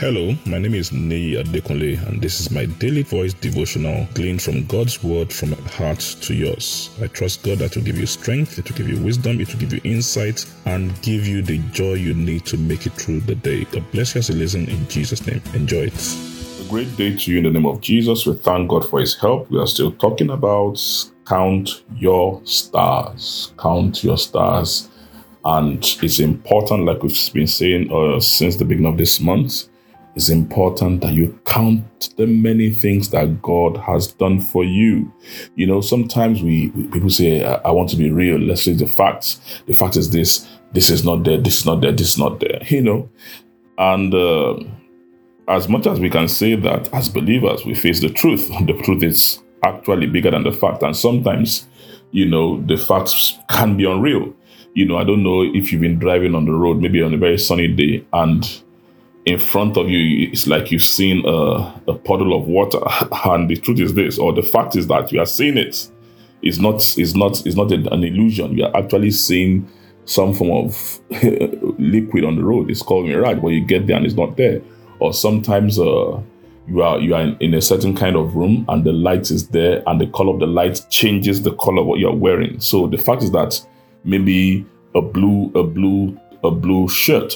Hello, my name is Nei Adekunle, and this is my daily voice devotional gleaned from God's word from my heart to yours. I trust God that will give you strength, it will give you wisdom, it will give you insight, and give you the joy you need to make it through the day. God bless you as you listen in Jesus' name. Enjoy it. A great day to you in the name of Jesus. We thank God for his help. We are still talking about count your stars. Count your stars. And it's important, like we've been saying uh, since the beginning of this month, it's important that you count the many things that God has done for you. You know, sometimes we, we people say, I, I, want to be real. Let's say the facts. The fact is this, this is not there, this is not there, this is not there, you know. And uh, as much as we can say that as believers, we face the truth. The truth is actually bigger than the fact. And sometimes, you know, the facts can be unreal. You know, I don't know if you've been driving on the road, maybe on a very sunny day, and in front of you, it's like you've seen a, a puddle of water. And the truth is this, or the fact is that you are seeing it. It's not, it's not, it's not an illusion. You are actually seeing some form of liquid on the road. It's called mirage, but you get there and it's not there. Or sometimes uh, you are you are in, in, a certain kind of room and the light is there and the color of the light changes the color of what you're wearing. So the fact is that maybe a blue a blue a blue shirt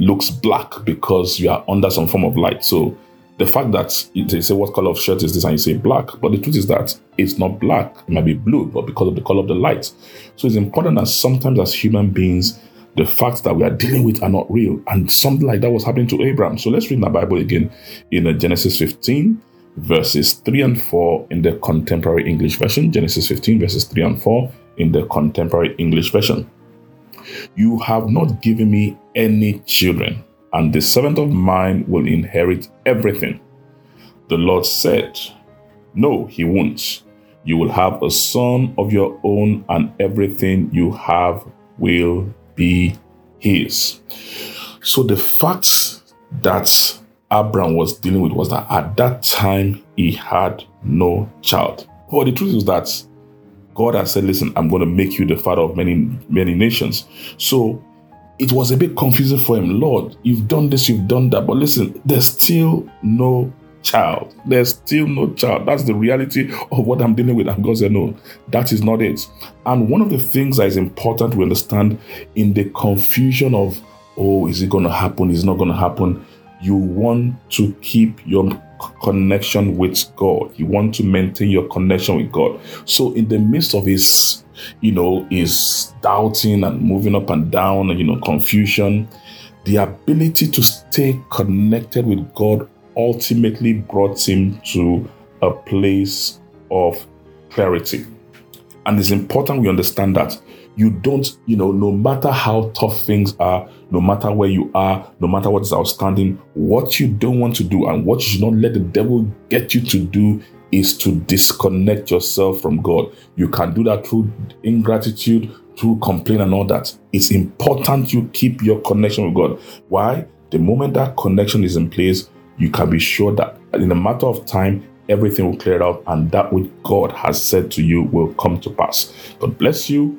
looks black because you are under some form of light. So the fact that they say what color of shirt is this and you say black, but the truth is that it's not black. It might be blue, but because of the color of the light. So it's important that sometimes as human beings, the facts that we are dealing with are not real. And something like that was happening to Abraham. So let's read the Bible again in uh, Genesis 15, verses 3 and 4 in the contemporary English version. Genesis 15, verses 3 and 4 in the contemporary English version. You have not given me any children, and the servant of mine will inherit everything. The Lord said, No, he won't. You will have a son of your own, and everything you have will be his. So the fact that Abraham was dealing with was that at that time he had no child. But the truth is that God has said, Listen, I'm going to make you the father of many, many nations. So it was a bit confusing for him. Lord, you've done this, you've done that. But listen, there's still no child. There's still no child. That's the reality of what I'm dealing with. And God said, No, that is not it. And one of the things that is important to understand in the confusion of, oh, is it going to happen? Is not going to happen? You want to keep your connection with God. You want to maintain your connection with God. So in the midst of his, you know, his doubting and moving up and down and you know, confusion, the ability to stay connected with God ultimately brought him to a place of clarity. And it's important we understand that you don't, you know, no matter how tough things are, no matter where you are, no matter what is outstanding, what you don't want to do and what you should not let the devil get you to do is to disconnect yourself from God. You can do that through ingratitude, through complaint and all that. It's important you keep your connection with God. Why? The moment that connection is in place, you can be sure that in a matter of time, everything will clear out and that which God has said to you will come to pass. God bless you.